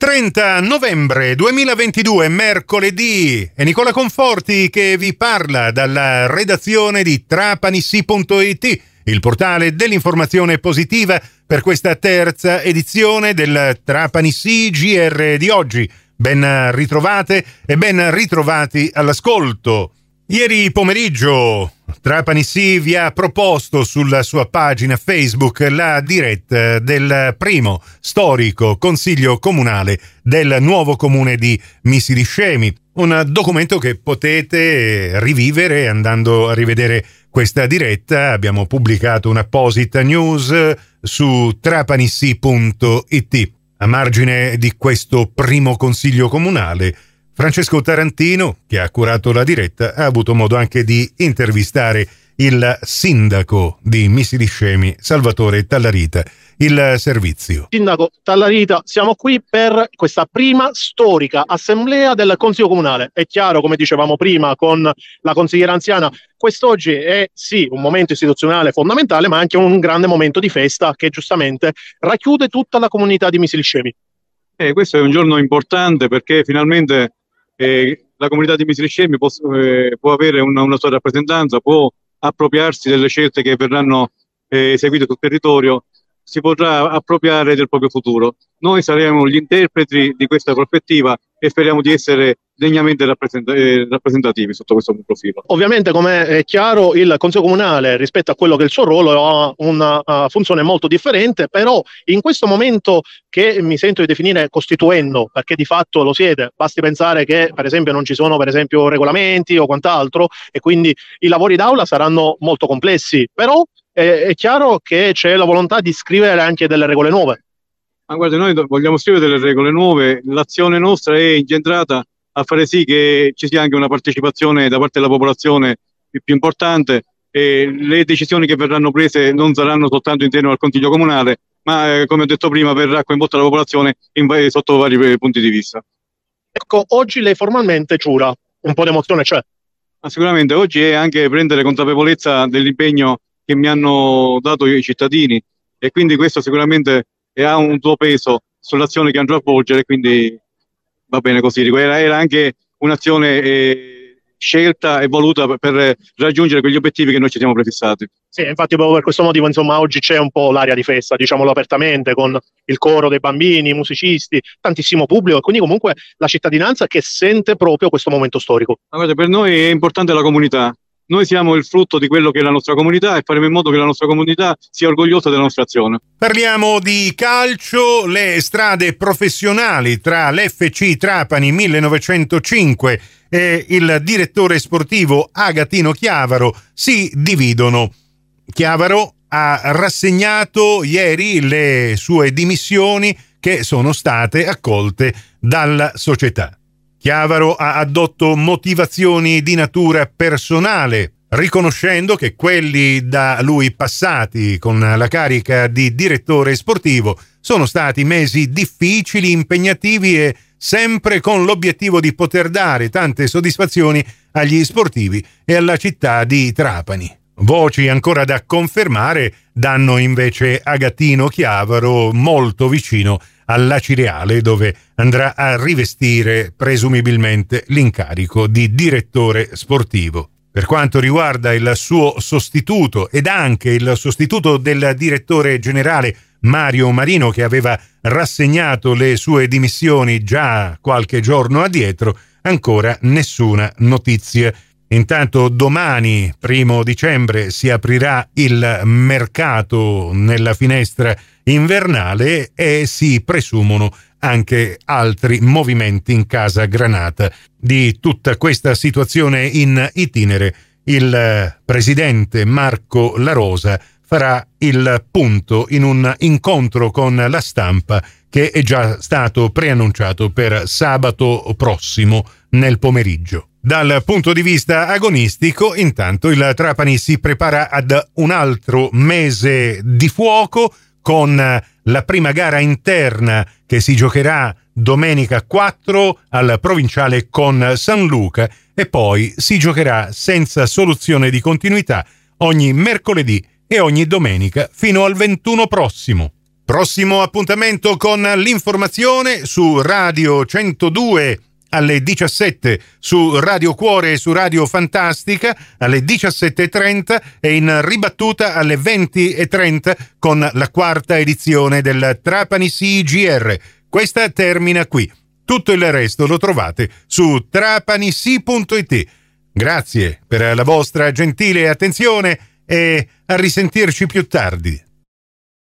30 novembre 2022, mercoledì, è Nicola Conforti che vi parla dalla redazione di trapanissi.it, il portale dell'informazione positiva per questa terza edizione del Trapanissi GR di oggi. Ben ritrovate e ben ritrovati all'ascolto. Ieri pomeriggio Trapani sì vi ha proposto sulla sua pagina Facebook la diretta del primo storico consiglio comunale del nuovo comune di Misiliscemi, un documento che potete rivivere andando a rivedere questa diretta. Abbiamo pubblicato un'apposita news su trapanissi.it. A margine di questo primo consiglio comunale Francesco Tarantino, che ha curato la diretta, ha avuto modo anche di intervistare il sindaco di Misiliscemi, Salvatore Tallarita. Il servizio. Sindaco Tallarita, siamo qui per questa prima storica assemblea del Consiglio Comunale. È chiaro, come dicevamo prima con la consigliera anziana, quest'oggi è sì un momento istituzionale fondamentale, ma anche un grande momento di festa che giustamente racchiude tutta la comunità di Misiliscemi. Eh, questo è un giorno importante perché finalmente eh, la comunità di Misiliscemi può, eh, può avere una, una, sua rappresentanza, può appropriarsi delle scelte che verranno eh, eseguite sul territorio, si potrà appropriare del proprio futuro. Noi saremo gli interpreti di questa prospettiva e speriamo di essere degnamente eh, rappresentativi sotto questo profilo. Ovviamente, come è chiaro, il Consiglio Comunale rispetto a quello che è il suo ruolo ha una funzione molto differente, però in questo momento che mi sento di definire costituendo, perché di fatto lo siete, basti pensare che per esempio non ci sono per esempio regolamenti o quant'altro e quindi i lavori d'aula saranno molto complessi, però è, è chiaro che c'è la volontà di scrivere anche delle regole nuove. Ma guarda, noi vogliamo scrivere delle regole nuove, l'azione nostra è incentrata a fare sì che ci sia anche una partecipazione da parte della popolazione più, importante e le decisioni che verranno prese non saranno soltanto interno al Consiglio Comunale, ma eh, come ho detto prima verrà coinvolta la popolazione in, sotto vari eh, punti di vista. Ecco, oggi lei formalmente giura, un po' di emozione c'è. Ma sicuramente oggi è anche prendere consapevolezza dell'impegno che mi hanno dato i cittadini e quindi questo sicuramente ha un suo peso sull'azione che andrò a svolgere, quindi va bene così. Era, era anche un'azione eh, scelta e voluta per raggiungere quegli obiettivi che noi ci siamo prefissati. Sì, infatti proprio per questo motivo insomma oggi c'è un po' l'aria di festa, diciamolo apertamente, con il coro dei bambini, i musicisti, tantissimo pubblico e quindi comunque la cittadinanza che sente proprio questo momento storico. Guarda, per noi è importante la comunità, noi siamo il frutto di quello che è la nostra comunità e faremo in modo che la nostra comunità sia orgogliosa della nostra azione. Parliamo di calcio, le strade professionali tra l'FC Trapani 1905 e il direttore sportivo Agatino Chiavaro si dividono. Chiavaro ha rassegnato ieri le sue dimissioni che sono state accolte dalla società. Chiavaro ha addotto motivazioni di natura personale, riconoscendo che quelli da lui passati con la carica di direttore sportivo sono stati mesi difficili, impegnativi e sempre con l'obiettivo di poter dare tante soddisfazioni agli sportivi e alla città di Trapani. Voci ancora da confermare danno invece Agattino Chiavaro molto vicino alla Cireale dove andrà a rivestire presumibilmente l'incarico di direttore sportivo. Per quanto riguarda il suo sostituto ed anche il sostituto del direttore generale Mario Marino che aveva rassegnato le sue dimissioni già qualche giorno addietro, ancora nessuna notizia. Intanto domani, primo dicembre, si aprirà il mercato nella finestra invernale e si presumono anche altri movimenti in casa Granata. Di tutta questa situazione in itinere, il presidente Marco La Rosa farà il punto in un incontro con la stampa che è già stato preannunciato per sabato prossimo nel pomeriggio. Dal punto di vista agonistico, intanto il Trapani si prepara ad un altro mese di fuoco con la prima gara interna che si giocherà domenica 4 al provinciale con San Luca e poi si giocherà senza soluzione di continuità ogni mercoledì e ogni domenica fino al 21 prossimo. Prossimo appuntamento con l'informazione su Radio 102 alle 17 su Radio Cuore e su Radio Fantastica alle 17.30 e in ribattuta alle 20.30 con la quarta edizione del Trapani CGR. Questa termina qui. Tutto il resto lo trovate su trapanisi.it. Grazie per la vostra gentile attenzione e a risentirci più tardi.